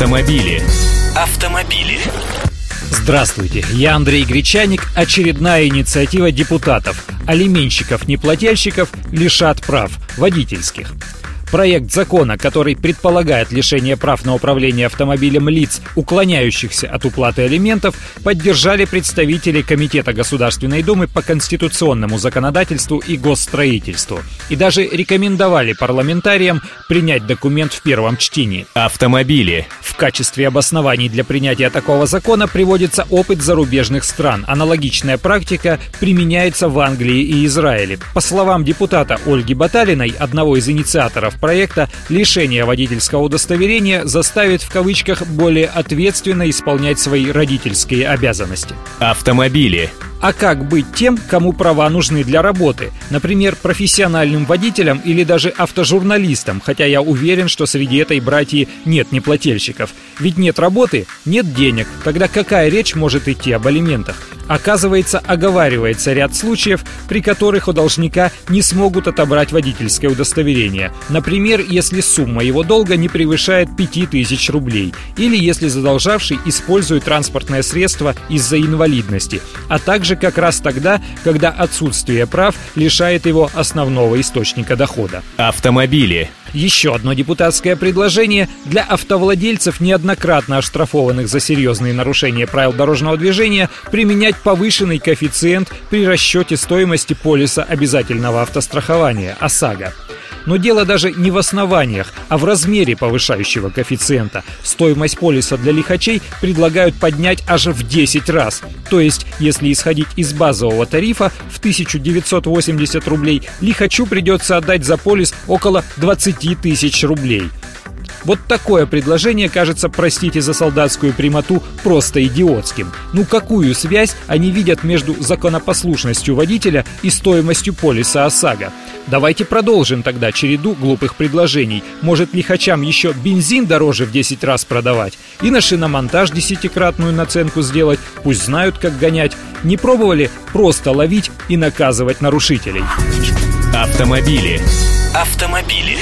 Автомобили. Автомобили. Здравствуйте, я Андрей Гречаник. Очередная инициатива депутатов. Алименщиков-неплательщиков лишат прав водительских. Проект закона, который предполагает лишение прав на управление автомобилем лиц, уклоняющихся от уплаты алиментов, поддержали представители Комитета Государственной Думы по конституционному законодательству и госстроительству. И даже рекомендовали парламентариям принять документ в первом чтении. Автомобили. В качестве обоснований для принятия такого закона приводится опыт зарубежных стран. Аналогичная практика применяется в Англии и Израиле. По словам депутата Ольги Баталиной, одного из инициаторов проекта лишение водительского удостоверения заставит в кавычках более ответственно исполнять свои родительские обязанности. Автомобили. А как быть тем, кому права нужны для работы? Например, профессиональным водителям или даже автожурналистам, хотя я уверен, что среди этой братьи нет неплательщиков. Ведь нет работы, нет денег. Тогда какая речь может идти об алиментах? Оказывается, оговаривается ряд случаев, при которых у должника не смогут отобрать водительское удостоверение. Например, если сумма его долга не превышает 5000 рублей, или если задолжавший использует транспортное средство из-за инвалидности, а также как раз тогда, когда отсутствие прав лишает его основного источника дохода. Автомобили. Еще одно депутатское предложение для автовладельцев, неоднократно оштрафованных за серьезные нарушения правил дорожного движения, применять повышенный коэффициент при расчете стоимости полиса обязательного автострахования ОСАГО. Но дело даже не в основаниях, а в размере повышающего коэффициента. Стоимость полиса для лихачей предлагают поднять аж в 10 раз. То есть, если исходить из базового тарифа в 1980 рублей, лихачу придется отдать за полис около 20 тысяч рублей. Вот такое предложение кажется, простите за солдатскую прямоту, просто идиотским. Ну какую связь они видят между законопослушностью водителя и стоимостью полиса ОСАГО? Давайте продолжим тогда череду глупых предложений. Может лихачам еще бензин дороже в 10 раз продавать? И на шиномонтаж десятикратную наценку сделать? Пусть знают, как гонять. Не пробовали просто ловить и наказывать нарушителей? Автомобили. Автомобили.